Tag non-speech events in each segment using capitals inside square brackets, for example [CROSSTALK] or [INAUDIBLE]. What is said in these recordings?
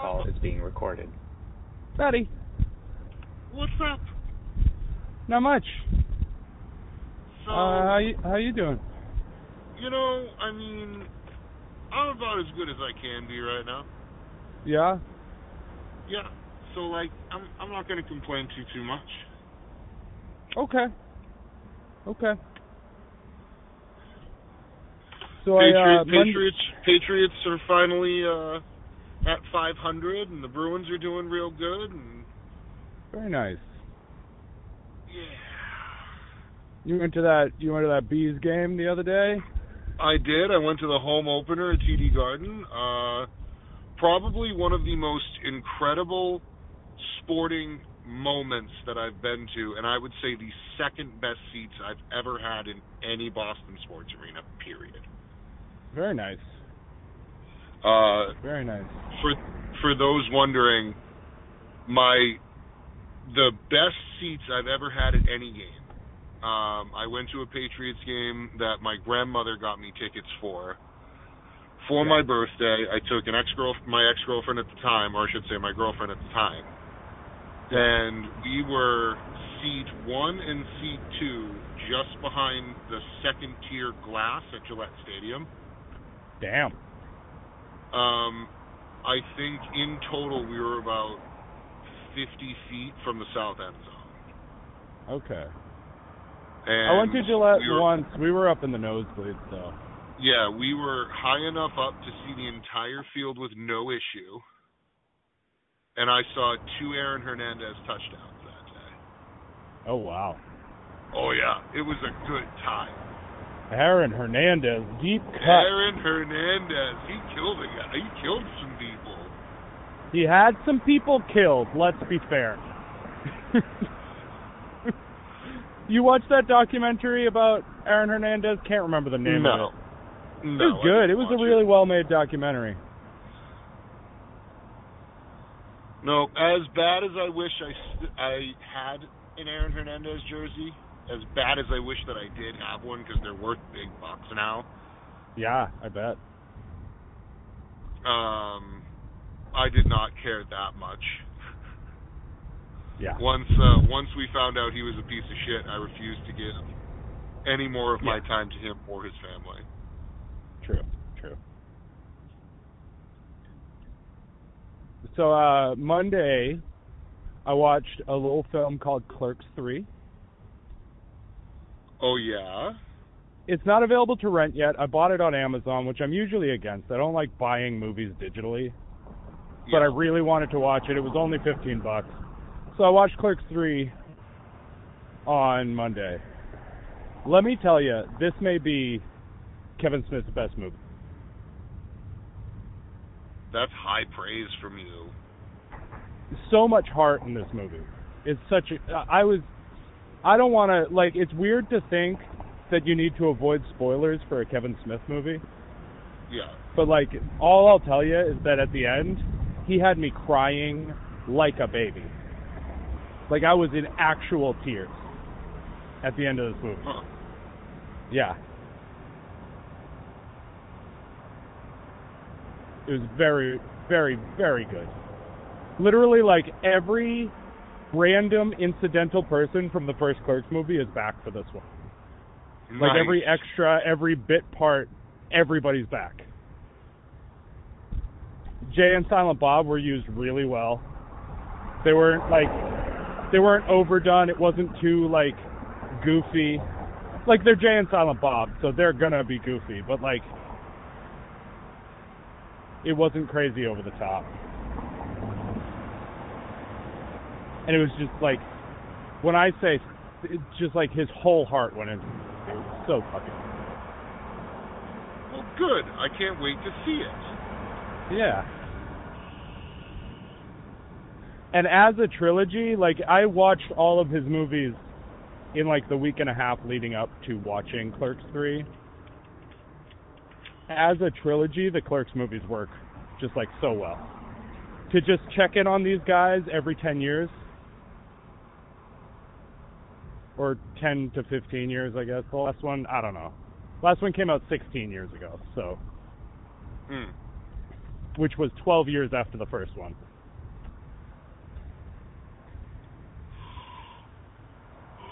call is being recorded. Betty, What's up? not much. So, Uh, how you how you doing? you know, I mean, I'm about as good as I can be right now. Yeah. Yeah. So like, I'm I'm not gonna complain too too much. Okay. Okay. So I Patriots, uh, Mon- Patriots, Patriots are finally uh, at 500, and the Bruins are doing real good. And very nice. yeah, You went to that you went to that bees game the other day. I did. I went to the home opener at TD Garden. Uh, probably one of the most incredible sporting moments that I've been to, and I would say the second best seats I've ever had in any Boston sports arena. Period. Very nice. Uh, Very nice. for for those wondering, my the best seats I've ever had at any game. Um, I went to a Patriots game that my grandmother got me tickets for. For Yeah. my birthday, I took an ex girl my ex girlfriend at the time, or I should say my girlfriend at the time, and we were seat one and seat two, just behind the second tier glass at Gillette Stadium. Damn. Um, I think in total we were about 50 feet from the south end zone. Okay. And I went to Gillette we were, once. We were up in the nosebleeds though. Yeah, we were high enough up to see the entire field with no issue. And I saw two Aaron Hernandez touchdowns that day. Oh wow. Oh yeah, it was a good time. Aaron Hernandez, deep cut. Aaron Hernandez, he killed a guy. He killed some people. He had some people killed. Let's be fair. [LAUGHS] you watched that documentary about Aaron Hernandez? Can't remember the name no. of it. No, it was good. It was a really well-made documentary. No, as bad as I wish I I had an Aaron Hernandez jersey, as bad as I wish that I did have one because they're worth big bucks now. Yeah, I bet. Um, I did not care that much. Yeah. Once uh, once we found out he was a piece of shit, I refused to give any more of my time to him or his family. True. True. So uh Monday I watched a little film called Clerks 3. Oh yeah. It's not available to rent yet. I bought it on Amazon, which I'm usually against. I don't like buying movies digitally, but I really wanted to watch it. It was only 15 bucks. So I watched Clerks 3 on Monday. Let me tell you, this may be Kevin Smith's best movie. That's high praise from you. so much heart in this movie. It's such a I was I don't want to like it's weird to think that you need to avoid spoilers for a Kevin Smith movie, Yeah. but like all I'll tell you is that at the end he had me crying like a baby. Like I was in actual tears at the end of this movie. Huh. Yeah. It was very, very, very good. Literally, like every random incidental person from the first Clerks movie is back for this one. Like every extra, every bit part, everybody's back. Jay and Silent Bob were used really well. They weren't like they weren't overdone. It wasn't too like goofy. Like they're Jay and Silent Bob, so they're gonna be goofy, but like it wasn't crazy over the top. And it was just like when I say it's just like his whole heart went into it. It was so fucking Well, good. I can't wait to see it. Yeah. And as a trilogy, like I watched all of his movies in like the week and a half leading up to watching Clerks 3. As a trilogy, the Clerks movies work just like so well. To just check in on these guys every 10 years or 10 to 15 years, I guess. The last one, I don't know. Last one came out 16 years ago, so Hmm. which was 12 years after the first one.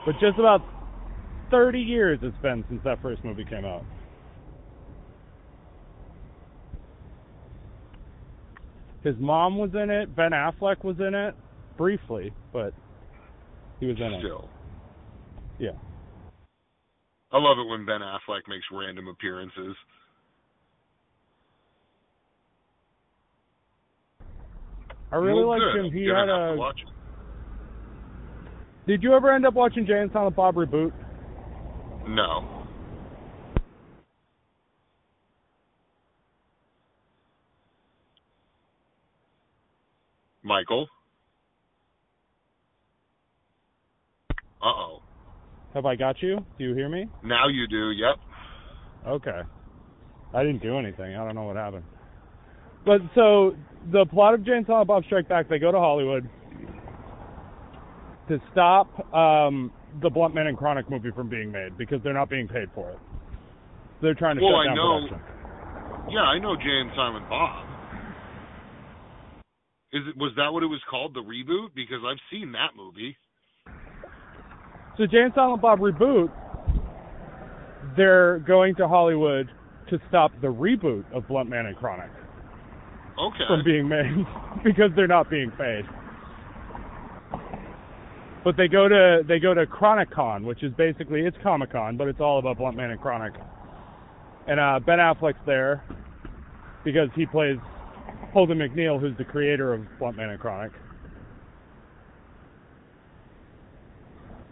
But just about 30 years it's been since that first movie came out. His mom was in it. Ben Affleck was in it briefly, but he was in it. Still. Yeah. I love it when Ben Affleck makes random appearances. I really Well, liked good. him. He Gonna had a. Did you ever end up watching Jay and Silent Bob reboot? No. Michael. Uh oh. Have I got you? Do you hear me? Now you do. Yep. Okay. I didn't do anything. I don't know what happened. But so the plot of Jay and Silent Bob Strike Back, they go to Hollywood to stop um, the Blunt Man and Chronic movie from being made because they're not being paid for it. They're trying to Well, shut I down know- production. Yeah, I know Jay and Silent Bob. Is it was that what it was called, the reboot? Because I've seen that movie. So Jay and Silent Bob reboot, they're going to Hollywood to stop the reboot of Blunt Man and Chronic Okay. from being made [LAUGHS] because they're not being paid. But they go to they go to Chronic Con, which is basically it's Comic Con, but it's all about Blunt Man and Chronic. And uh, Ben Affleck's there because he plays Holden McNeil, who's the creator of Blunt Man and Chronic.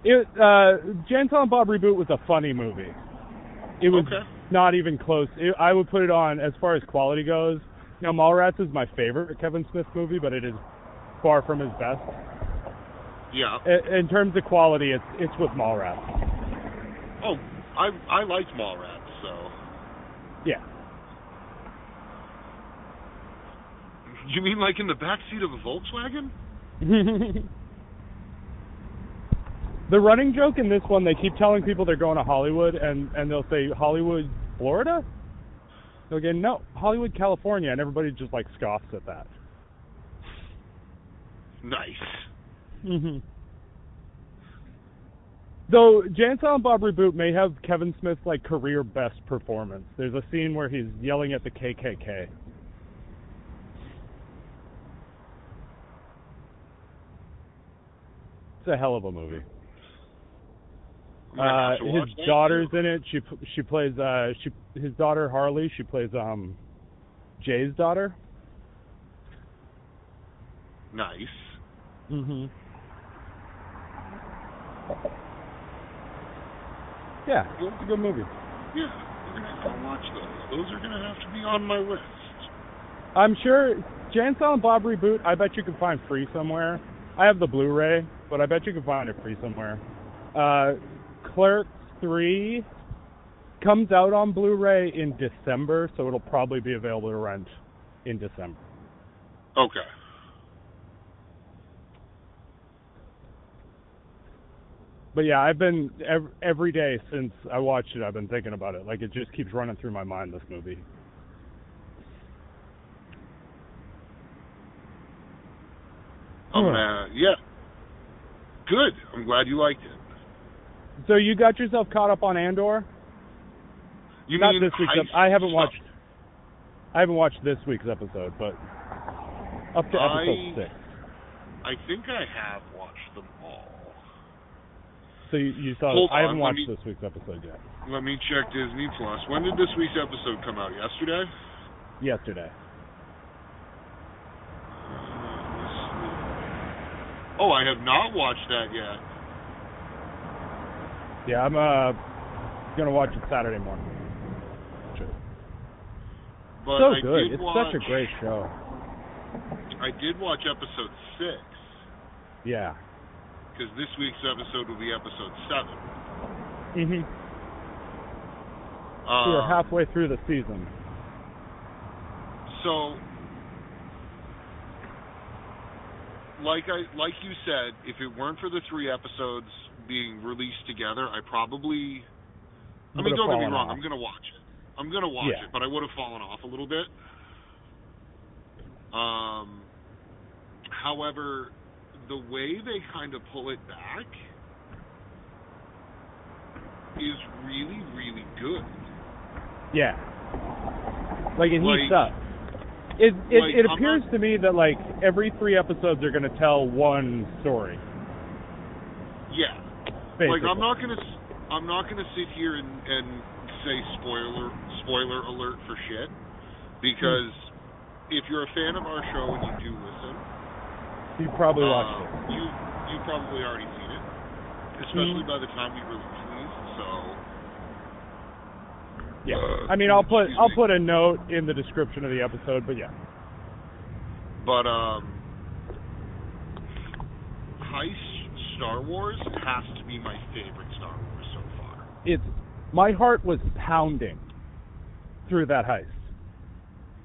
It uh, Jay and Silent Bob reboot was a funny movie. It was Okay. not even close. It, I would put it on as far as quality goes. You know, Mallrats is my favorite Kevin Smith movie, but it is far from his best. Yeah. I- In terms of quality, it's it's with Mallrats. Oh, I I liked Mallrats, so. Yeah. You mean like in the back seat of a Volkswagen? [LAUGHS] the running joke in this one, they keep telling people they're going to Hollywood, and and they'll say Hollywood, Florida. They'll get no Hollywood, California, and everybody just like scoffs at that. Nice. hmm Though Jay and Silent Bob reboot may have Kevin Smith's like career best performance. There's a scene where he's yelling at the KKK. It's a hell of a movie. Uh, have to watch his daughter's in it. She she plays uh she his daughter Harley. She plays um Jay's daughter. Nice. Mhm. Yeah, it's a good movie. Yeah, we're gonna have to watch those. Those are gonna have to be on my list. I'm sure Jay and Silent Bob reboot. I bet you can find free somewhere. I have the Blu-ray, but I bet you can find it free somewhere. Uh, Clerks Three comes out on Blu-ray in December, so it'll probably be available to rent in December. Okay. But yeah, I've been ev- every day since I watched it. I've been thinking about it. Like it just keeps running through my mind. This movie. Oh Huh. man, yeah. Good. I'm glad you liked it. So you got yourself caught up on Andor? You Not mean this week's. I haven't watched. I haven't watched this week's episode, but up to episode I- six. I think I have watched them all. So you, you saw. Hold I haven't on, watched me- this week's episode yet. Let me check Disney Plus. When did this week's episode come out? Yesterday? Yesterday. Oh, I have not watched that yet. Yeah, I'm uh gonna watch it Saturday morning. But so I good. Did It's watch, such a great show. I did watch episode six Yeah. because this week's episode will be episode seven. Mhm. Uh, We're halfway through the season. So, like I like you said, if it weren't for the three episodes being released together, I probably. I mean, don't get me wrong. off. I'm gonna watch it. I'm gonna watch Yeah. it, but I would have fallen off a little bit. Um, however, the way they kind of pull it back is really, really good. Yeah. Like it heats Like- up. It it, like, it appears not- to me that like every three episodes they're going to tell one story. Yeah. Basically. Like I'm not gonna, I'm not gonna sit here and, and say spoiler, spoiler alert for shit, because if you're a fan of our show and you do listen, You probably uh, watched it. you you probably already seen it, especially Mhm. by the time we release these. So Yeah. uh, I mean, I'll put I'll put a note in the description of the episode, but yeah. But um, heist Star Wars has to be my favorite Star Wars so far. It's my heart was pounding through that heist.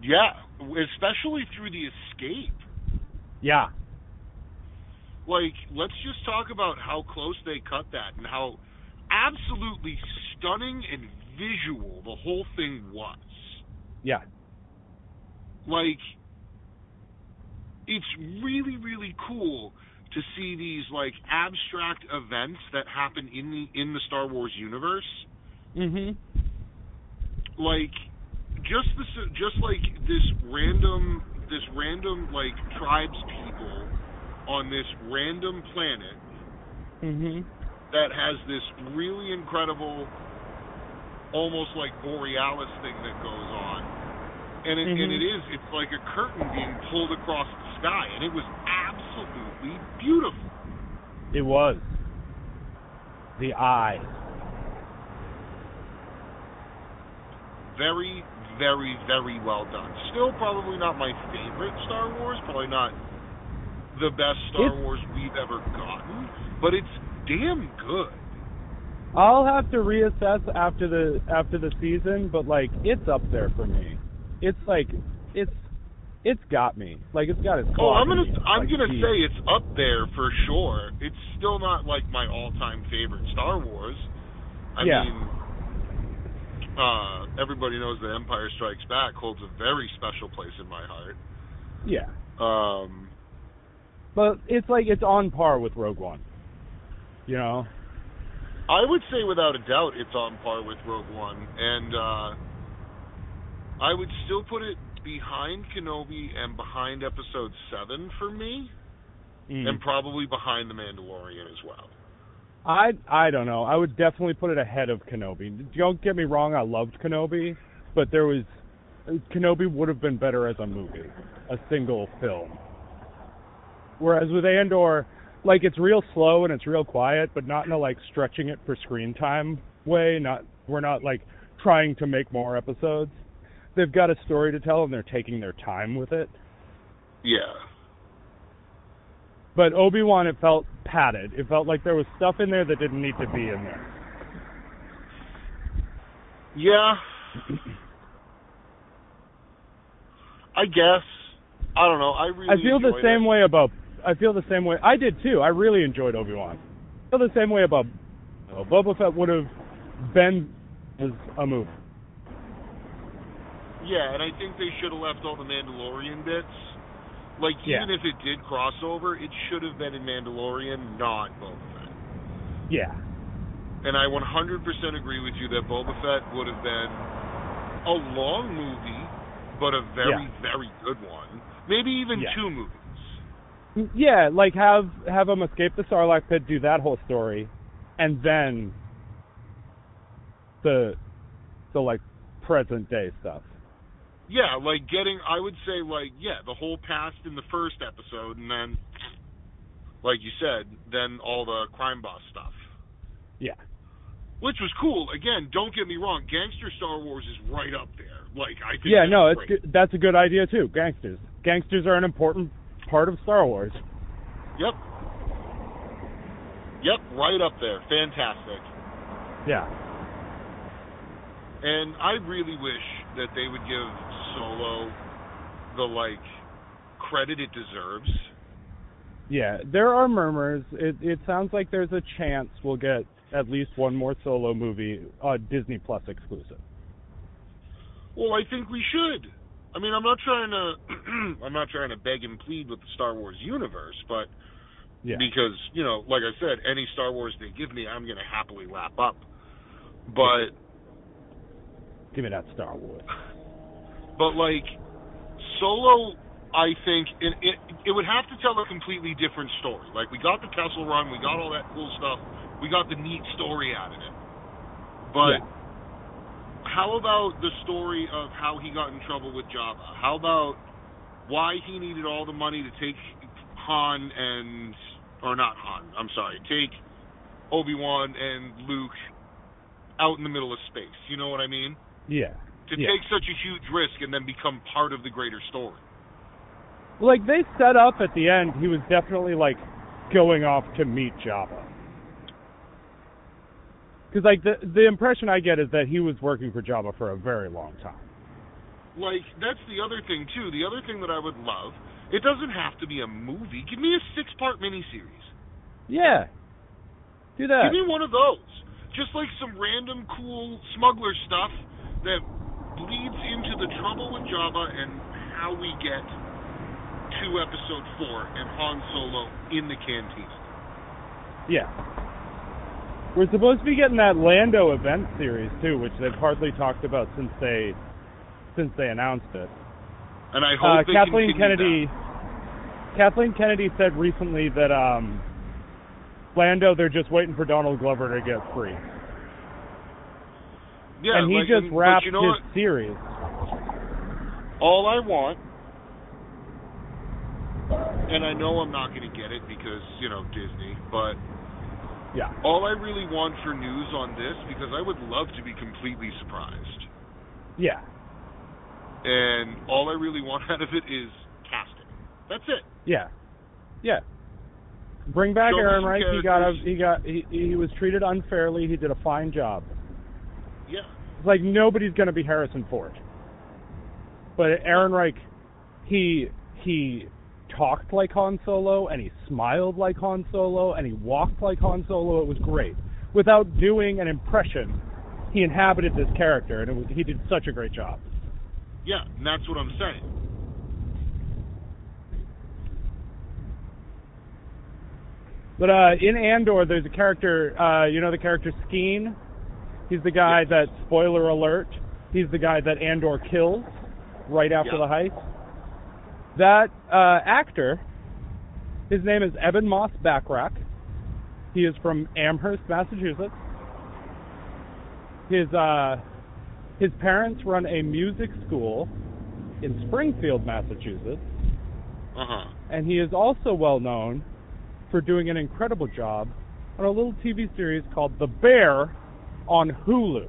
Yeah, especially through the escape. Yeah. Like, let's just talk about how close they cut that and how absolutely stunning and visual the whole thing was. Yeah. Like, it's really, really cool to see these like abstract events that happen in the in the Star Wars universe. Mhm. Like, just this, just like this random, this random like tribes people on this random planet Mhm. that has this really incredible, almost like borealis thing that goes on, and it, and Mhm. it is it's like a curtain being pulled across the sky, and it was absolutely beautiful. It was. The eye. Very, very, very well done. Still, probably not my favorite Star Wars. Probably not the best Star It's- Wars we've ever gotten, but it's damn good. I'll have to reassess after the after the season, but like it's up there for me. It's like it's it's got me. Like it's got its Oh, I'm gonna me. I'm Like, gonna geez. say it's up there for sure. It's still not like my all-time favorite Star Wars. I Yeah. mean, uh, everybody knows that Empire Strikes Back holds a very special place in my heart. Yeah. Um, But it's like it's on par with Rogue One. You know? I would say without a doubt it's on par with Rogue One, and uh, I would still put it behind Kenobi and behind Episode Seven for me, Mm. and probably behind The Mandalorian as well. I I don't know. I would definitely put it ahead of Kenobi. Don't get me wrong, I loved Kenobi, but there was Kenobi would have been better as a movie, a single film. Whereas with Andor, like it's real slow and it's real quiet, but not in a like stretching it for screen time way. Not we're not like trying to make more episodes. They've got a story to tell and they're taking their time with it. Yeah. But Obi Wan, it felt padded. It felt like there was stuff in there that didn't need to be in there. Yeah. I guess. I don't know. I really I feel the same it. way about. I feel the same way. I did too. I really enjoyed Obi Wan. I feel the same way about. Boba Fett would have been as a movie. Yeah, and I think they should have left all the Mandalorian bits. Like Yeah. even if it did crossover, it should have been in Mandalorian, not Boba Fett. Yeah. And I 100% agree with you that Boba Fett would have been a long movie, but a very, Yeah. very good one. Maybe even Yeah. two movies. Mm, yeah, like have have him escape the Sarlacc pit, do that whole story, and then the the like present day stuff. Yeah, like getting, I would say, like, yeah, the whole past in the first episode, and then, like you said, then all the crime boss stuff. Yeah. Which was cool. Again, don't get me wrong, Gangster Star Wars is right up there. Like, I think Yeah, no, it's good. that's a good idea too. Gangsters. Gangsters are an important part of Star Wars. Yep. Yep, right up there. Fantastic. Yeah. And I really wish that they would give Solo the like credit it deserves. Yeah, there are murmurs. It it sounds like there's a chance we'll get at least one more solo movie, uh, Disney Plus exclusive. Well, I think we should. I mean, I'm not trying to, [CLEARS THROAT] I'm not trying to beg and plead with the Star Wars universe, but Yeah. because you know, like I said, any Star Wars they give me, I'm gonna happily lap up. But Give me that Star Wars. [LAUGHS] but like Solo, I think it, it it would have to tell a completely different story. Like we got the Kessel Run, we got all that cool stuff, we got the neat story out of it. But Yeah. how about the story of how he got in trouble with Jabba? How about why he needed all the money to take Han and or not Han, I'm sorry, take Obi-Wan and Luke out in the middle of space. You know what I mean? Yeah. To Yeah. take such a huge risk and then become part of the greater story. Like they set up at the end, he was definitely like going off to meet Jabba. Because like the the impression I get is that he was working for Jabba for a very long time. Like that's the other thing too. The other thing that I would love, it doesn't have to be a movie. Give me a six-part miniseries. Yeah. Do that. Give me one of those. Just like some random cool smuggler stuff that bleeds into the trouble with Jabba and how we get to episode four and Han Solo in the cantina. Yeah. We're supposed to be getting that Lando event series too, which they've hardly talked about since they since they announced it. And I Uh, hope they Kathleen Kennedy Kathleen Kennedy said recently that um Lando they're just waiting for Donald Glover to get free. Yeah, and he like, just wrapped you know his what? series. All I want, and I know I'm not going to get it because you know Disney, but Yeah. all I really want for news on this because I would love to be completely surprised. Yeah. and all I really want [LAUGHS] out of it is casting. That's it. Yeah. Yeah. Bring back Show Ehrenreich. He got a, he got he, he was treated unfairly. He did a fine job. Yeah. It's like nobody's going to be Harrison Ford. But Ehrenreich, he he talked like Han Solo and he smiled like Han Solo and he walked like Han Solo. It was great. Without doing an impression, he inhabited this character and it was, he did such a great job. Yeah, and that's what I'm saying. But uh, in Andor, there's a character. Uh, you know the character Skeen. He's the guy that spoiler alert. He's the guy that Andor kills right after Yeah. the heist. That uh, actor, his name is Eben Moss Backrack. He is from Amherst, Massachusetts. His uh, his parents run a music school in Springfield, Massachusetts Uh huh. and he is also well known for doing an incredible job on a little TV series called The Bear on Hulu.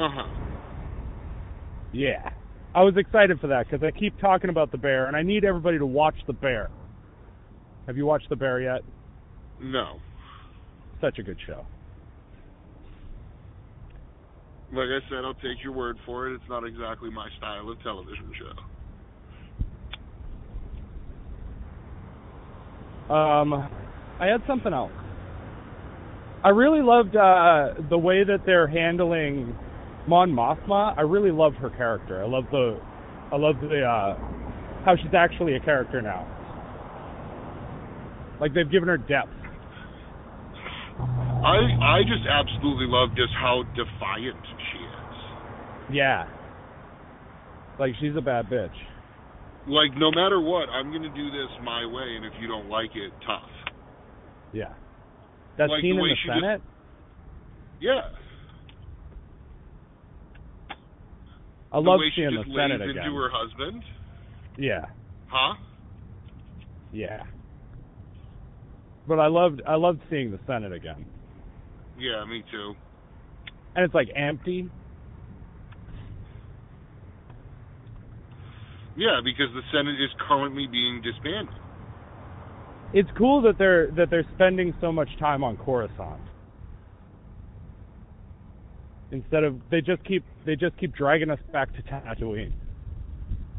Uh huh. Yeah. I was excited for that because I keep talking about The Bear, and I need everybody to watch The Bear. Have you watched The Bear yet? No. Such a good show. Like I said, I'll take your word for it. It's not exactly my style of television show. Um, I had something else. I really loved uh, the way that they're handling Mon Mothma. I really love her character. I love the, I love the uh, how she's actually a character now. Like they've given her depth. I I just absolutely love just how defiant she is. Yeah. Like she's a bad bitch. Like no matter what, I'm gonna do this my way, and if you don't like it, tough. Yeah. That Like scene the in the just- Senate. Yeah. I the love seeing the Senate again. into her husband. Yeah. Huh? Yeah. But I loved I loved seeing the Senate again. Yeah, me too. And it's like empty. Yeah, because the Senate is currently being disbanded. It's cool that they're that they're spending so much time on Coruscant. Instead of they just keep they just keep dragging us back to Tatooine.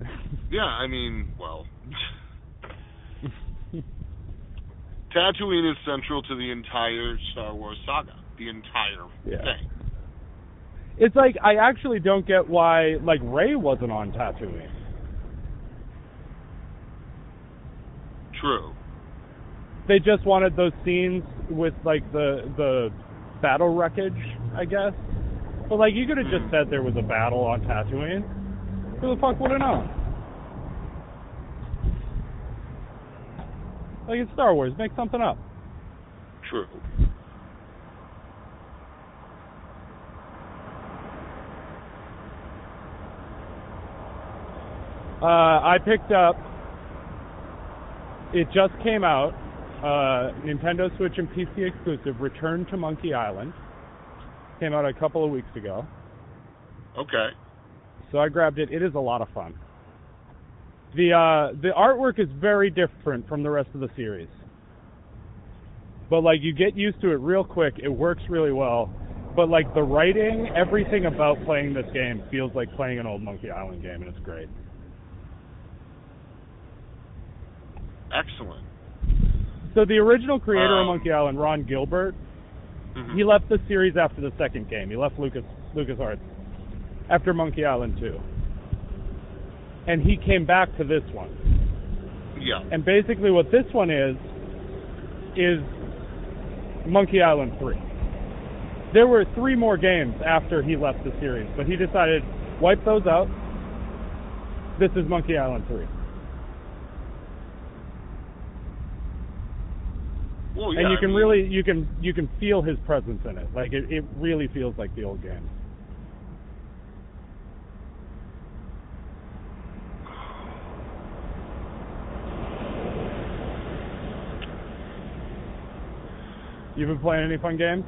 [LAUGHS] Yeah, I mean, well, [LAUGHS] Tatooine is central to the entire Star Wars saga, the entire Yeah. thing. It's like I actually don't get why like Rey wasn't on Tatooine. True. They just wanted those scenes with like the the battle wreckage, I guess. But like you could have just said there was a battle on Tatooine. Who the fuck would have known? Like it's Star Wars, make something up. True. Uh, I picked up. It just came out. Uh, Nintendo Switch and PC exclusive. Return to Monkey Island. Came out a couple of weeks ago. Okay. So I grabbed it. It is a lot of fun. The uh, the artwork is very different from the rest of the series. But like you get used to it real quick. It works really well. But like the writing, everything about playing this game feels like playing an old Monkey Island game, and it's great. Excellent. So the original creator of Um, Monkey Island, Ron Gilbert, Mhm. he left the series after the second game. He left Lucas LucasArts after Monkey Island 2. And he came back to this one. Yeah. And basically what this one is is Monkey Island 3. There were 3 more games after he left the series, but he decided wipe those out. This is Monkey Island 3. Well, yeah. and you I can mean, really you can you can feel his presence in it. Like it, it really feels like the old game. You've been playing any fun games?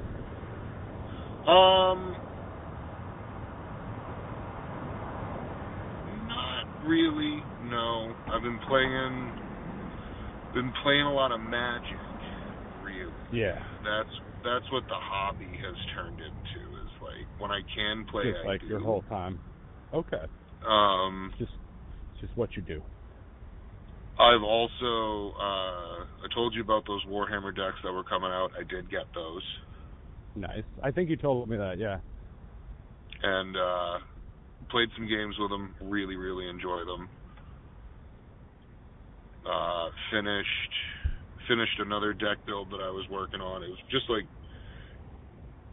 Um. Not really. No, I've been playing. Been playing a lot of Magic. Really. Yeah. That's that's what the hobby has turned into. Is like when I can play. Just I like do. your whole time. Okay. Um. Just just what you do. I've also. Uh, I told you about those Warhammer decks that were coming out. I did get those, Nice. I think you told me that, yeah. and uh, played some games with them. Really, really enjoy them. Uh, finished finished another deck build that I was working on. It was just like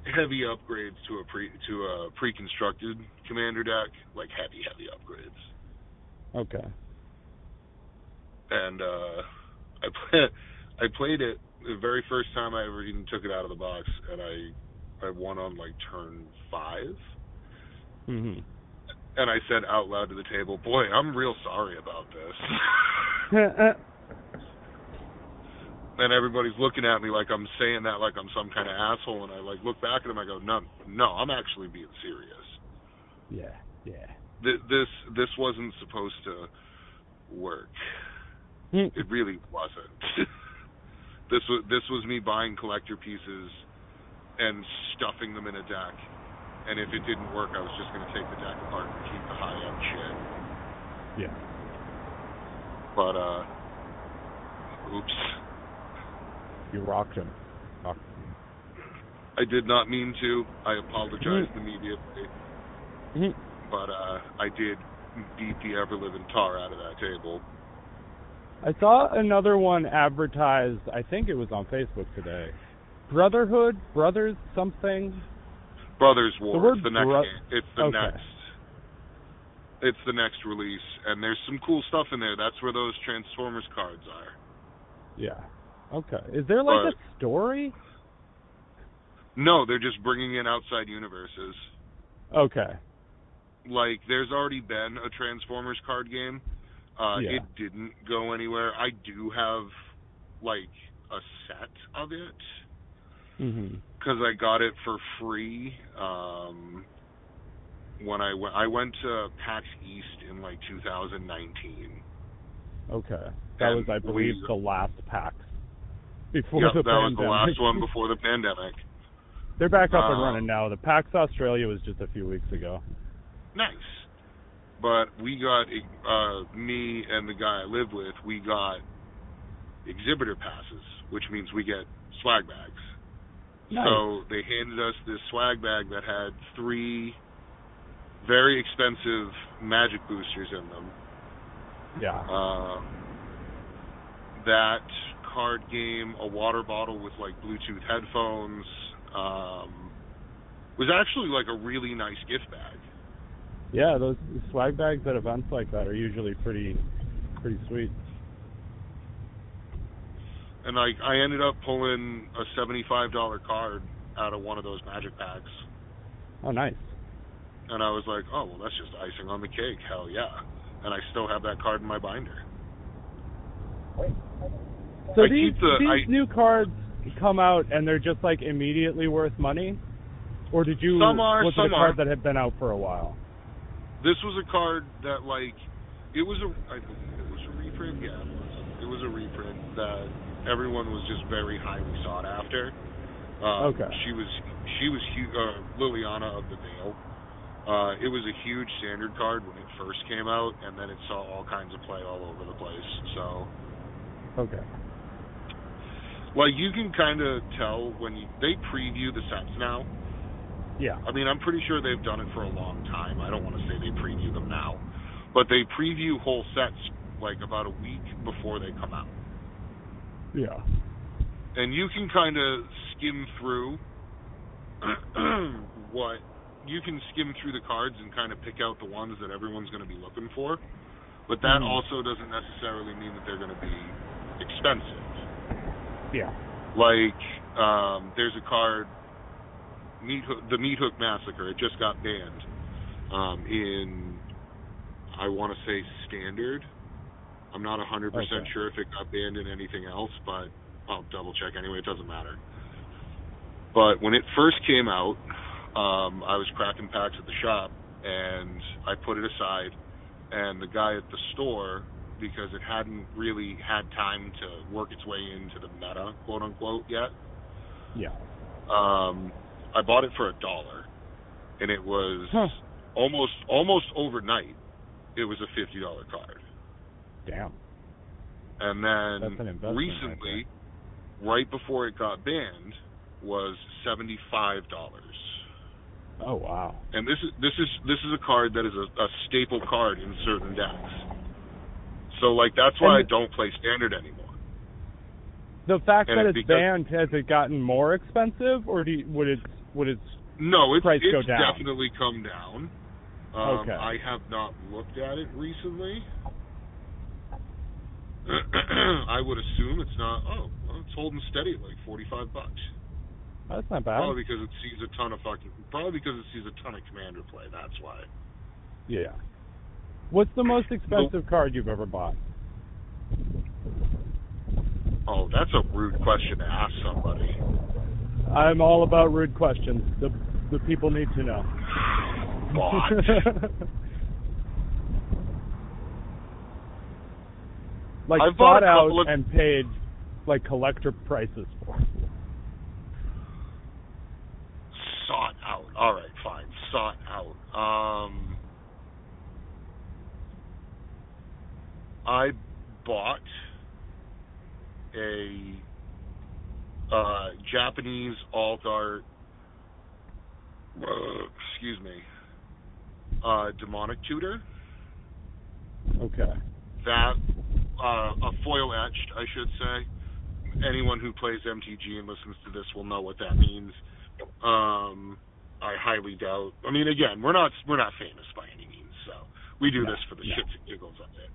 heavy upgrades to a pre to a pre-constructed commander deck, like heavy, heavy upgrades. Okay. And uh, I play, I played it the very first time I ever even took it out of the box, and I I won on like turn five. Mhm. And I said out loud to the table, "Boy, I'm real sorry about this." [LAUGHS] and everybody's looking at me like I'm saying that like I'm some kind of asshole, and I like look back at them. I go, "No, no, I'm actually being serious. yeah. Yeah. Th- This this wasn't supposed to work. Hmm. It really wasn't. [LAUGHS] this was this was me buying collector pieces and stuffing them in a deck. And if it didn't work, I was just going to take the deck apart and keep the high end shit. Yeah. But uh, oops, You rocked him. Rocked I did not mean to. I apologized immediately. him. But uh, I did beat the ever living tar out of that table. I saw another one advertised. I think it was on Facebook today. Brotherhood, Brothers, something. Brothers War. word it's the next bro- game. It's the Okay. next. It's the next release, and there's some cool stuff in there. That's where those Transformers cards are. Yeah. Okay. Is there like But- a story? No, they're just bringing in outside universes. Okay. Like, there's already been a Transformers card game. Uh, Yeah. It didn't go anywhere. I do have, like, a set of it because I got it for free. Um, when I went, I went to PAX East in like 2019. Okay. That was, I believe, we- the last PAX before Yep, the that was the last one before the pandemic. They're back up and Uh, running now. The PAX Australia was just a few weeks ago. Nice. But we got uh me and the guy I live with, we got exhibitor passes, which means we get swag bags. Nice. So they handed us this swag bag that had three very expensive magic boosters in them. Yeah. Uh, that card game, a water bottle with like Bluetooth headphones, um, was actually like a really nice gift bag. Yeah, those swag bags at events like that are usually pretty pretty sweet. And like I ended up pulling a seventy-five dollar card out of one of those magic bags. Oh, nice. and I was like, oh well, that's just icing on the cake. Hell yeah! And I still have that card in my binder. So I these the- these I- new cards come out and they're just like immediately worth money, or did you Some are, was it a some card aren't. that had been out for a while? This was a card that like it was a I believe it was a reprint. Yeah, it was. It was a reprint that everyone was just very highly sought after. Um, Okay. She was she was hu- uh, Liliana of the Veil. Uh, it was a huge standard card when it first came out, and then it saw all kinds of play all over the place. So, Okay. Like, you can kind of tell when you, they preview the sets now. Yeah. I mean, I'm pretty sure they've done it for a long time. I don't want to say they preview them now, but they preview whole sets like about a week before they come out, Yeah. and you can kind of skim through [CLEARS THROAT] what you can skim through the cards and kind of pick out the ones that everyone's going to be looking for. But that Mhm. also doesn't necessarily mean that they're going to be expensive. Yeah. Like, um, there's a card, Meat Hook, the Meat Hook Massacre. It just got banned um, in, I want to say standard. I'm not 100% Okay. sure if it got banned in anything else, but I'll double check anyway. It doesn't matter. But when it first came out, um, I was cracking packs at the shop, and I put it aside. And the guy at the store, because it hadn't really had time to work its way into the meta, quote unquote, yet, Yeah. um, I bought it for a dollar, and it was Huh. almost almost overnight. It was a fifty dollar card, Damn. and an then investment recently, right before it got banned, was seventy five dollars. Oh wow. And this is this is this is a card that is a, a staple card in certain decks. So like that's why And I don't play standard anymore. The fact And that it's because- banned has it gotten more expensive, or do you, would it would it? No, it's Price go it's down. definitely come down. Um, Okay. I have not looked at it recently. [CLEARS THROAT] I would assume it's not. Oh, well, it's holding steady at like forty-five bucks. That's not bad. Probably because it sees a ton of fucking. Probably because it sees a ton of commander play. That's why. Yeah. What's the most expensive card you've ever bought? Oh, that's a rude question to ask somebody. I'm all about rude questions. The the people need to know. What? [LAUGHS] like I've bought out of- and paid like collector prices for. sought out. All right, fine. Sought out. Um, I bought a uh, Japanese alt art. Uh, excuse me. Uh, demonic tutor. Okay. That uh, a foil etched, I should say. Anyone who plays MTG and listens to this will know what that means. Um, I highly doubt. I mean, again, we're not we're not famous by any means, so we do No, this for the no. shits and giggles of it.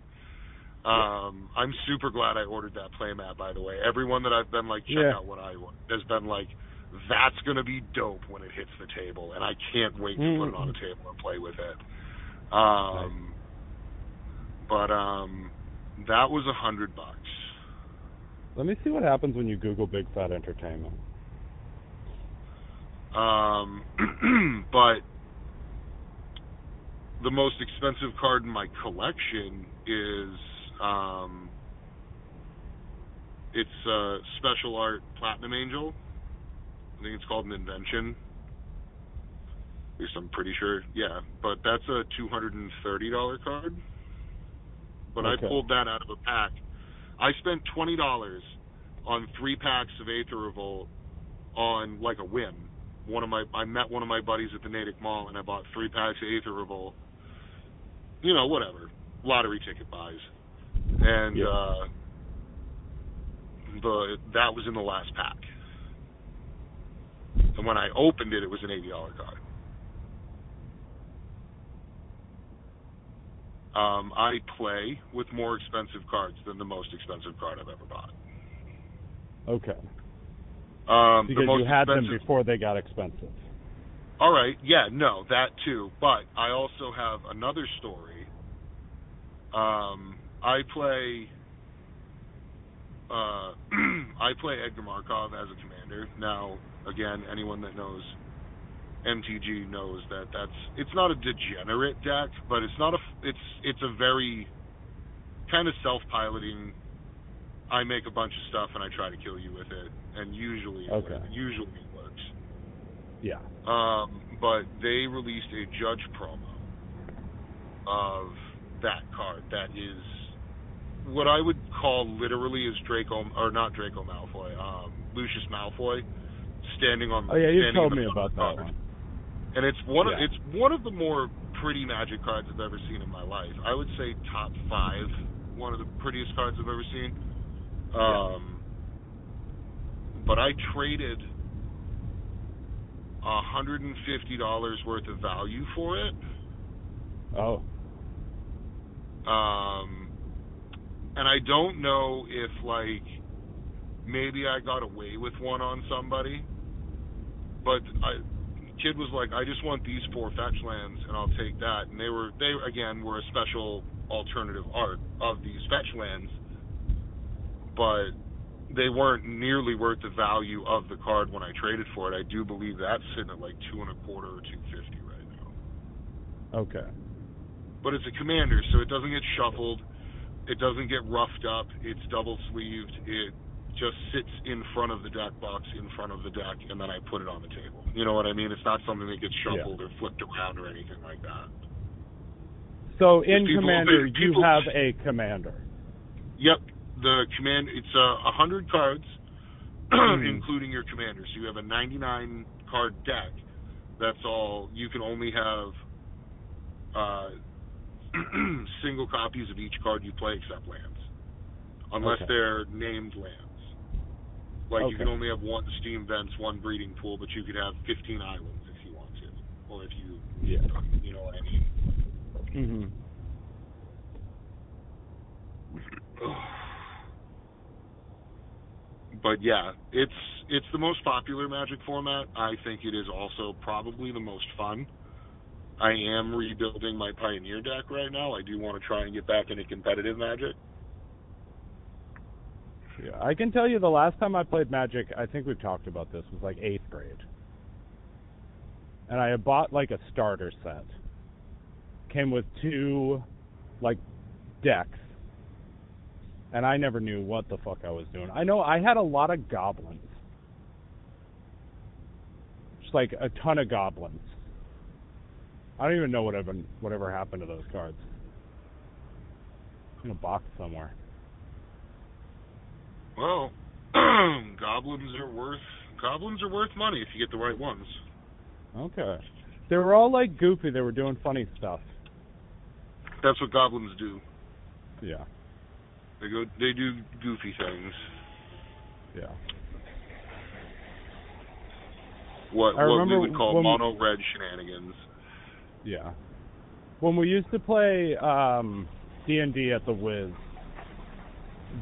Um, I'm super glad I ordered that playmat. By the way, everyone that I've been like, check Yeah. out what I want, has been like, that's gonna be dope when it hits the table, and I can't wait to put it on a table and play with it. Um, but um, that was a hundred bucks. Let me see what happens when you Google Big Fat Entertainment. Um, [CLEARS THROAT] but the most expensive card in my collection is um, it's a special art platinum angel. I think it's called an invention. At least I'm pretty sure. Yeah, but that's a two hundred and thirty dollar card. But Okay. I pulled that out of a pack. I spent twenty dollars on three packs of Aether Revolt on like a whim one of my I met one of my buddies at the Natick Mall, and I bought three packs of Aether Revolt. You know, whatever lottery ticket buys, and Yeah. uh, the that was in the last pack. And when I opened it, it was an eighty dollar card. Um, I play with more expensive cards than the most expensive card I've ever bought. Okay. Um, the Because you had them before they got expensive. All right, yeah, no, that too. But I also have another story. Um, I play. Uh, [CLEARS THROAT] I play Edgar Markov as a commander. Now, again, anyone that knows MTG knows that that's it's not a degenerate deck, but it's not a it's it's a very kind of self-piloting. I make a bunch of stuff and I try to kill you with it, and usually it Okay. works. usually it works. Yeah. Um, but they released a judge promo of that card that is what I would call literally is Draco or not Draco Malfoy, um, Lucius Malfoy standing on. Oh yeah, you told me about that card. one. And it's one of it's one of the more pretty Magic cards I've ever seen in my life. I would say top five, one of the prettiest cards I've ever seen. Um, but I traded hundred and fifty dollars worth of value for it. Oh. Um, and I don't know if like maybe I got away with one on somebody, but I kid was like, I just want these four fetch lands and I'll take that. And they were they again were a special alternative art of these fetch lands, but they weren't nearly worth the value of the card when I traded for it. I do believe that's sitting at like two and a quarter or two fifty right now Okay. but it's a commander, so it doesn't get shuffled. It doesn't get roughed up. It's double sleeved. It just sits in front of the deck box, in front of the deck, and then I put it on the table. You know what I mean? It's not something that gets Yeah. shuffled or flipped around or anything like that. So in People- Commander, you have a commander. Yep, the command. It's uh, a hundred cards, [CLEARS THROAT] Hmm. including your commander. So you have a 99 card deck. That's all. You can only have uh, [CLEARS THROAT] single copies of each card you play, except lands, unless Okay. they're named lands. Like you can only have one steam vents, one breeding pool, but you could have 15 islands if you want to, or if you, Yeah. you know what I mean. Mhm. [SIGHS] but yeah, it's it's the most popular Magic format. I think it is also probably the most fun. I am rebuilding my Pioneer deck right now. I do want to try and get back into competitive Magic. Yeah, I can tell you the last time I played Magic, I think we've talked about this, was like eighth grade. And I bought like a starter set. Came with two like decks. And I never knew what the fuck I was doing. I know I had a lot of goblins. Just like a ton of goblins. I don't even know whatever whatever happened to those cards. In a box somewhere. Well, [CLEARS THROAT] goblins are worth goblins are worth money if you get the right ones. Okay. They were all like goofy. They were doing funny stuff. That's what goblins do. Yeah. They go they do goofy things. Yeah. What I what we would call mono red shenanigans. Yeah. When we used to play um D&D at the Wiz,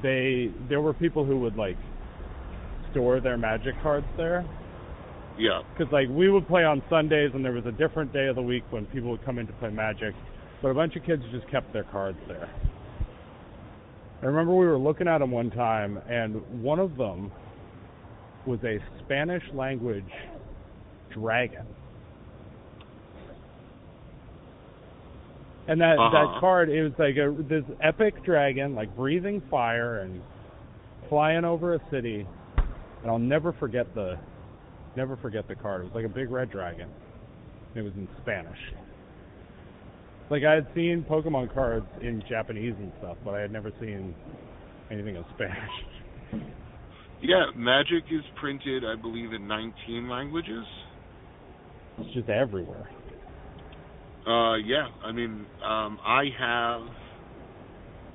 they there were people who would like store their magic cards there Yeah. cuz like we would play on Sundays and there was a different day of the week when people would come in to play magic, but a bunch of kids just kept their cards there. I remember we were looking at them one time and one of them was a Spanish language dragon. And that Uh-huh. that card, it was like a this epic dragon, like breathing fire and flying over a city. And I'll never forget the, never forget the card. It was like a big red dragon. It was in Spanish. Like I had seen Pokemon cards in Japanese and stuff, but I had never seen anything in Spanish. Yeah, Magic is printed, I believe, in 19 languages. It's just everywhere. Uh, yeah. I mean, um, I have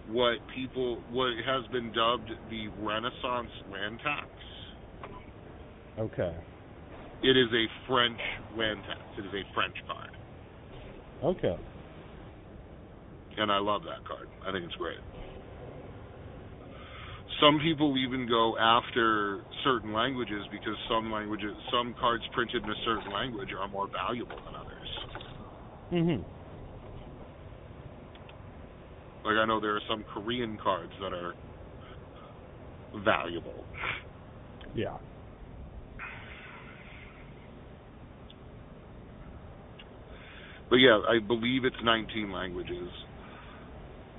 what people what has been dubbed the Renaissance land tax. Okay. It is a French land tax. It is a French card, Okay. and I love that card. I think it's great. Some people even go after certain languages because some languages, some cards printed in a certain language are more valuable than others. Mhm. Like I know there are some Korean cards that are valuable. Yeah. But yeah, I believe it's 19 languages.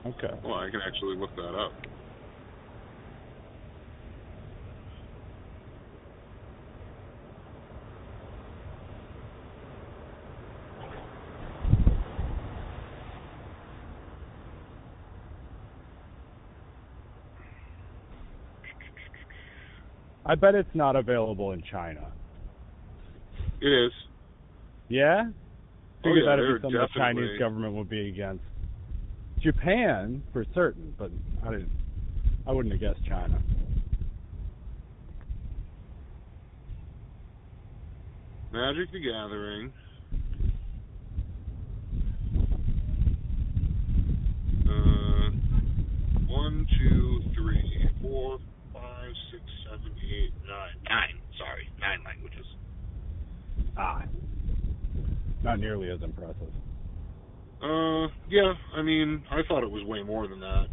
Okay. Well, I can actually look that up. I bet it's not available in China. It is. Yeah? Oh, Figured yeah, that'd be something the Chinese government would be against. Japan, for certain, but I didn't. I wouldn't have guessed China. Magic the Gathering. Uh, one, two, three, four, seven, eight, nine. Nine. Sorry, nine languages. Ah. Not nearly as impressive. Uh, yeah. I mean, I thought it was way more than that.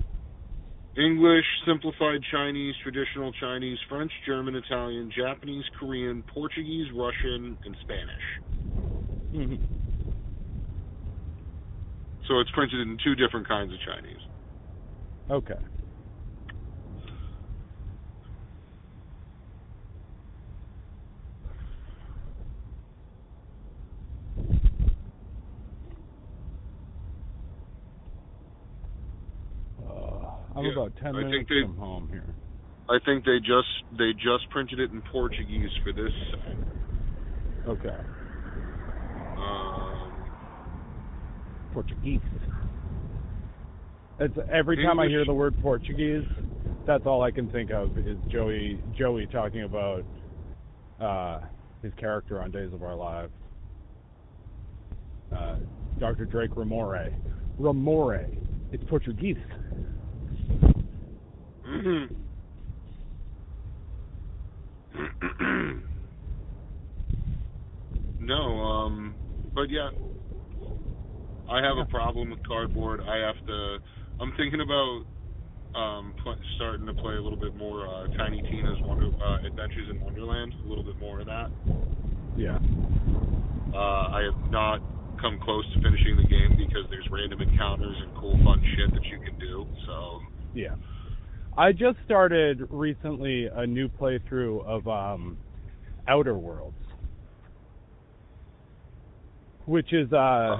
English, simplified Chinese, traditional Chinese, French, German, Italian, Japanese, Korean, Portuguese, Russian, and Spanish. Mhm. [LAUGHS] So it's printed in two different kinds of Chinese. Okay. Uh, I'm Yeah, about ten I think minutes they- from home here. I think they just they just printed it in Portuguese for this. Okay. Um, Portuguese. It's every time I hear the word Portuguese, that's all I can think of is Joey Joey talking about uh, his character on Days of Our Lives. Uh, Dr. Drake Ramore. Ramore. It's Portuguese. [CLEARS THROAT] no, um, but yeah, I have a problem with cardboard. I have to. I'm thinking about um pl- starting to play a little bit more uh, Tiny Tina's Wonder uh, Adventures in Wonderland. A little bit more of that. Yeah. Uh, I have not come close to finishing the game because there's random encounters and cool fun shit that you can do. So Yeah. I just started recently a new playthrough of um Outer Worlds. Which is uh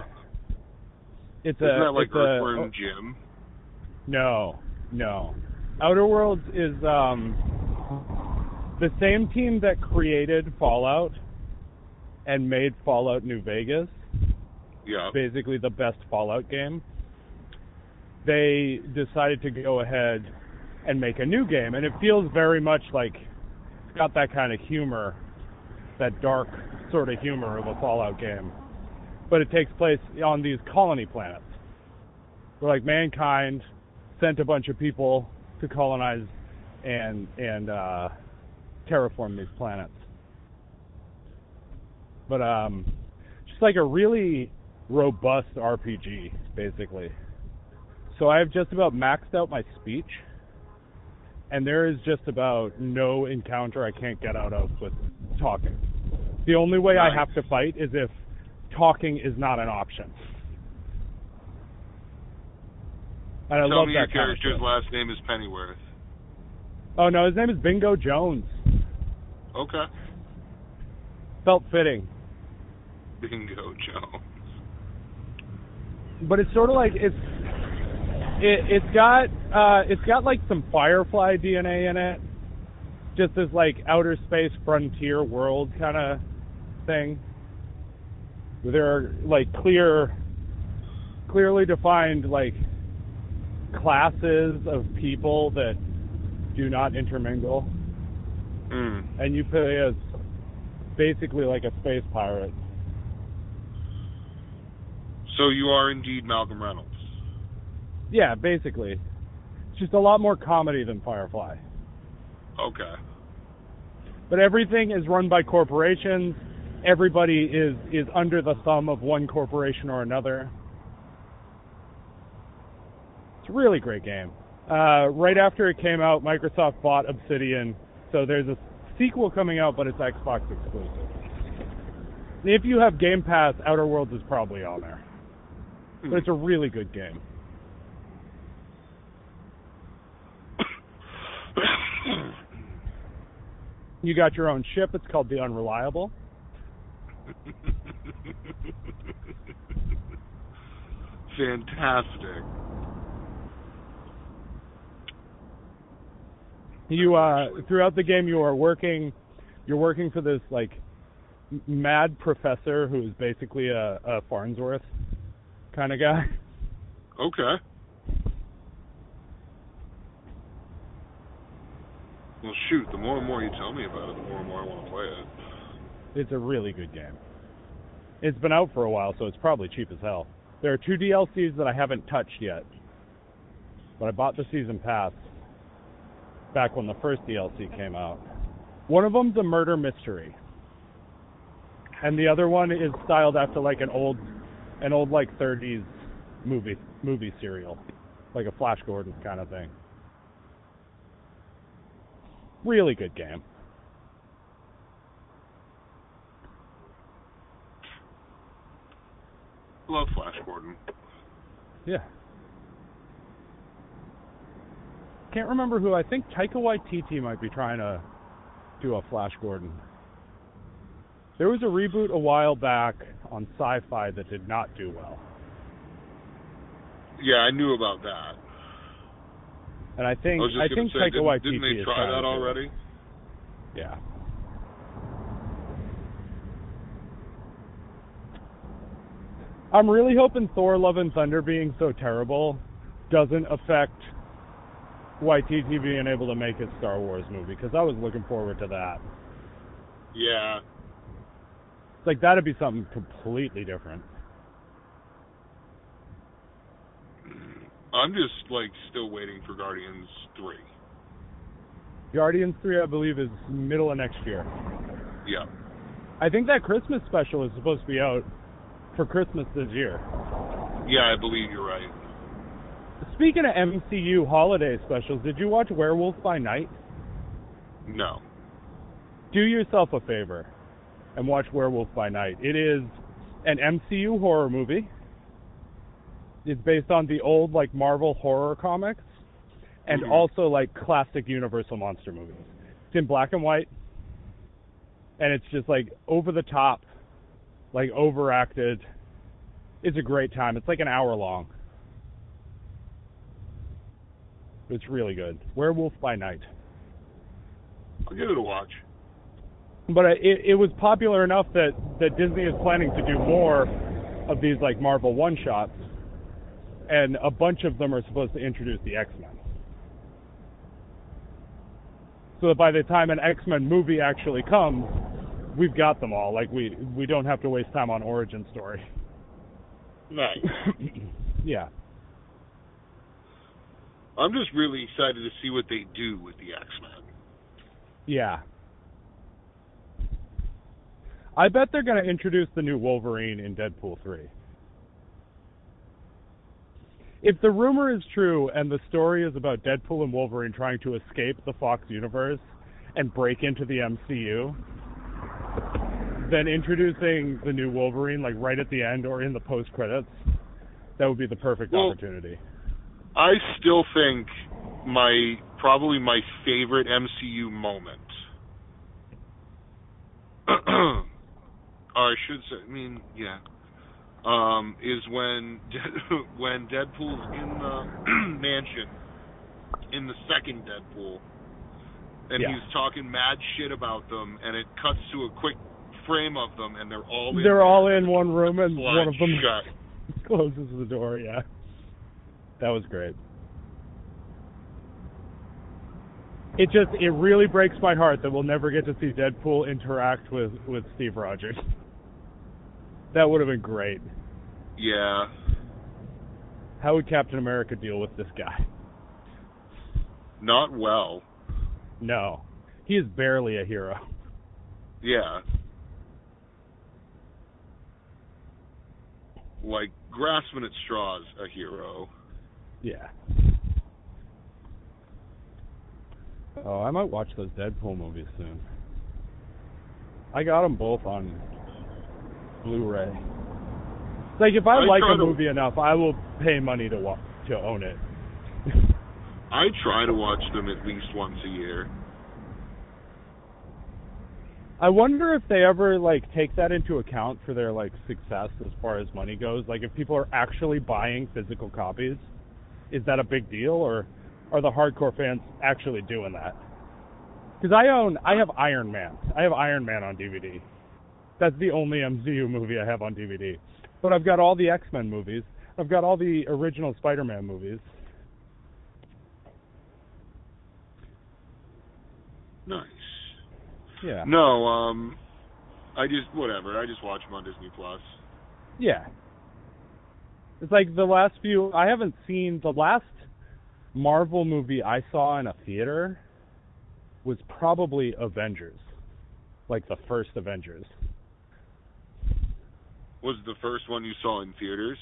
it's isn't a that like Earthworm Jim? No, no. Outer Worlds is um the same team that created Fallout and made Fallout New Vegas, Yeah. basically the best Fallout game. They decided to go ahead and make a new game and it feels very much like it's got that kind of humor, that dark sort of humor of a Fallout game. But it takes place on these colony planets. Where like mankind sent a bunch of people to colonize and and uh, terraform these planets. But um, just like a really robust RPG, basically. So I've just about maxed out my speech, and there is just about no encounter I can't get out of with talking. The only way I have to fight is if talking is not an option. And I Tell love me that your character's last name is Pennyworth. Oh no, his name is Bingo Jones. Okay. Felt fitting. Bingo Jones. But it's sort of like it's it it's got uh it's got like some Firefly DNA in it. Just this like outer space frontier world kind of thing. There are like clear, clearly defined like classes of people that do not intermingle, Mm. and you play as basically like a space pirate. So you are indeed Malcolm Reynolds. Yeah, basically. It's just a lot more comedy than Firefly. Okay. But everything is run by corporations. Everybody is is under the thumb of one corporation or another. It's a really great game. Uh, right after it came out, Microsoft bought Obsidian, so there's a sequel coming out, but it's Xbox exclusive. If you have Game Pass, Outer Worlds is probably on there. But it's a really good game. [COUGHS] You got your own ship. It's called the Unreliable. Fantastic. You uh throughout the game you are working you're working for this like mad professor who is basically a, a Farnsworth kind of guy. Okay. Well, shoot. The more and more you tell me about it, the more and more I want to play it. It's a really good game. It's been out for a while, so it's probably cheap as hell. There are two DLCs that I haven't touched yet. But I bought the season pass back when the first DLC came out. One of them's a murder mystery. And the other one is styled after like an old an old like 30s movie movie serial, like a Flash Gordon kind of thing. Really good game. Love Flash Gordon. Yeah. Can't remember who. I think Taika Waititi might be trying to do a Flash Gordon. There was a reboot a while back on Sci-Fi that did not do well, Yeah, I knew about that. And I think I I think say, Taika didn't, didn't they try that already? Yeah. I'm really hoping Thor: Love and Thunder being so terrible doesn't affect Waititi being able to make his Star Wars movie because I was looking forward to that. Yeah. Like that'd be something completely different. I'm just like still waiting for Guardians three. Guardians 3 I believe is middle of next year. Yeah. I think that Christmas special is supposed to be out for Christmas this year. Yeah, I believe you're right. Speaking of MCU holiday specials, did you watch Werewolf by Night? No. do yourself a favor and watch Werewolf by Night. It is an MCU horror movie. It's based on the old like Marvel horror comics and Mhm. also like classic Universal monster movies. It's in black and white and it's just like over the top, like overacted. It's a great time. It's like an hour long. It's really good. Werewolf by Night. I'll give it a watch. but it, it was popular enough that, that Disney is planning to do more of these like Marvel one shots, and a bunch of them are supposed to introduce the X Men. So that by the time an X Men movie actually comes, we've got them all. Like we we don't have to waste time on origin story. Nice. [COUGHS] yeah, I'm just really excited to see what they do with the X Men. yeah. I bet they're going to introduce the new Wolverine in Deadpool 3. If the rumor is true and the story is about Deadpool and Wolverine trying to escape the Fox universe and break into the MCU, then introducing the new Wolverine like right at the end or in the post credits, that would be the perfect Well- opportunity. I still think my probably my favorite MCU moment. [CLEARS THROAT] or I should say, I mean, yeah, um, is when [LAUGHS] when Deadpool's in the [CLEARS THROAT] mansion in the second Deadpool, and Yeah. he's talking mad shit about them, and it cuts to a quick frame of them, and they're all in They're all in one room, and one of them shut. [LAUGHS] closes the door. Yeah, that was great. It just it really breaks my heart that we'll never get to see Deadpool interact with with Steve Rogers. [LAUGHS] That would have been great. Yeah. How would Captain America deal with this guy? Not well. No, he is barely a hero. Yeah. Like grasping at straws, a hero. Yeah. Oh, I might watch those Deadpool movies soon. I got them both on Blu-ray. Like if I, I like a to- movie enough, I will pay money to wa- to own it. I try to watch them at least once a year. I wonder if they ever like take that into account for their like success as far as money goes. Like if people are actually buying physical copies, is that a big deal or are the hardcore fans actually doing that? Because I own, I have Iron Man. I have Iron Man on DVD. That's the only MCU movie I have on DVD. But I've got all the X Men movies. I've got all the original Spider Man movies. Nice. Yeah. No, um, I just whatever. I just watch them on Disney Plus. Yeah. It's like the last few I haven't seen the last Marvel movie I saw in a theater was probably Avengers. Like the first Avengers. Was the first one you saw in theaters?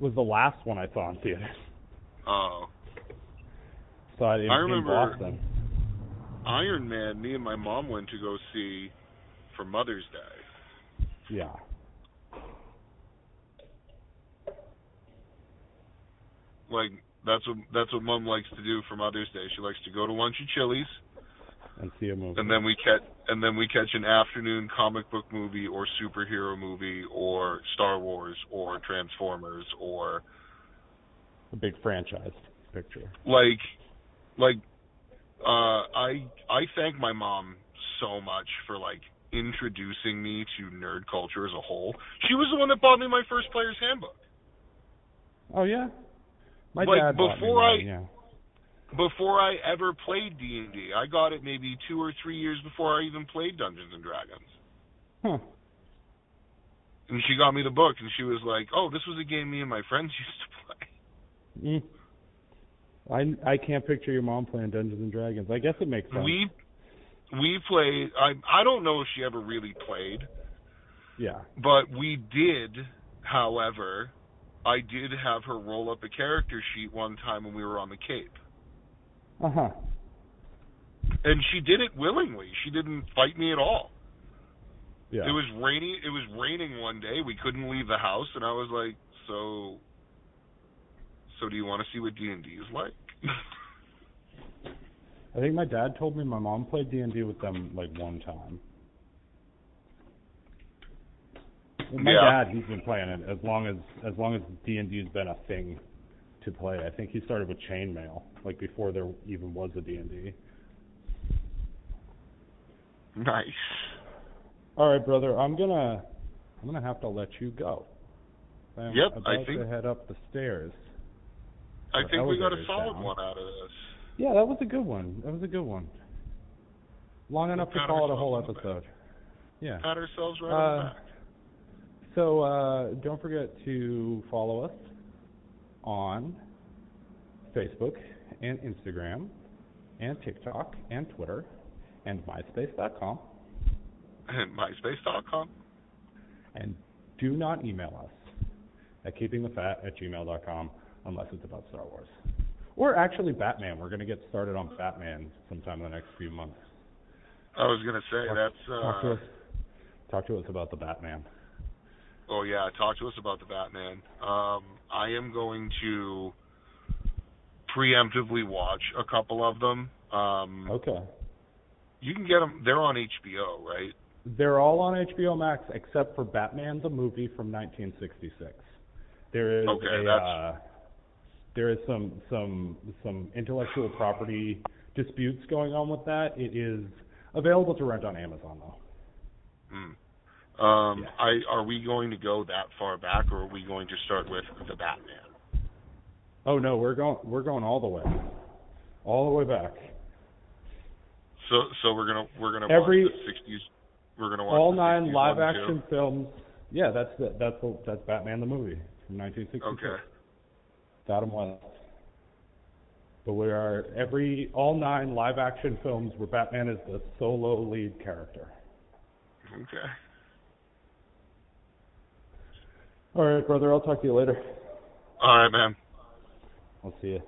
Was the last one I saw in theaters. Oh, Saw it in, I remember- Boston. Iron Man. Me and my mom went to go see for Mother's Day. Yeah. Like that's what that's what mom likes to do for Mother's Day. She likes to go to lunch at Chili's, And see a movie. and then we catch and then we catch an afternoon comic book movie or superhero movie or Star Wars or Transformers or a big franchise picture. like like uh I I thank my mom so much for like introducing me to nerd culture as a whole. She was the one that bought me my first player's handbook. Oh yeah? My Like, dad bought me before I- mine, yeah. Before I ever played D&D, I got it maybe 2 or 3 years before I even played Dungeons and Dragons. Huh. And she got me the book and she was like, "Oh, this was a game me and my friends [LAUGHS] used to play." Mm. I I can't picture your mom playing Dungeons and Dragons. I guess it makes sense. We we played I I don't know if she ever really played, yeah. But we did, however, I did have her roll up a character sheet one time when we were on the Cape. Uh huh. And she did it willingly. She didn't fight me at all. Yeah. It was raining it was raining one day. We couldn't leave the house and I was like, "So so do you want to see what D&D is like?" [LAUGHS] I think my dad told me my mom played D and D with them like one time. And my Yeah. dad, he's been playing it as long as as long as D and D's been a thing to play. I think he started with chainmail, like before there even was a D and D. nice. All right, brother, I'm gonna I'm gonna have to let you go. I'm Yep, about I think- to head up the stairs. I think we got a solid down. one out of this. Yeah, that was a good one. That was a good one. Long enough to call it a whole ourselves on the back. episode. Yeah. Pat ourselves right Uh, on the back. So uh, don't forget to follow us on Facebook and Instagram and TikTok and Twitter and MySpace.com. And MySpace.com. And do not email us at keepingthefat at gmail.com unless it's about Star Wars. Or actually Batman. We're going to get started on Batman sometime in the next few months. I was gonna say Talk- that's talk to uh us. Talk to us about the Batman. Oh yeah, talk to us about the Batman. Um, I am going to preemptively watch a couple of them. Um, Okay. You can get them; they're on HBO, right? They're all on HBO Max except for Batman the movie from 1966. There is Okay, a that's- uh, there is some some some intellectual property disputes going on with that. It is available to rent on Amazon though. Mm. Um, Yeah. I are we going to go that far back, or are we going to start with the Batman? Oh no, we're going we're going all the way, all the way back. So so we're gonna we're gonna Every- watch the '60s. We're gonna watch all nine 60s live action films. Yeah, that's the, that's the, that's Batman the movie from 1966. Okay. Adam West. But we are every all nine live action films where Batman is the solo lead character. Okay. All right, brother. I'll talk to you later. All right, man. I'll see you.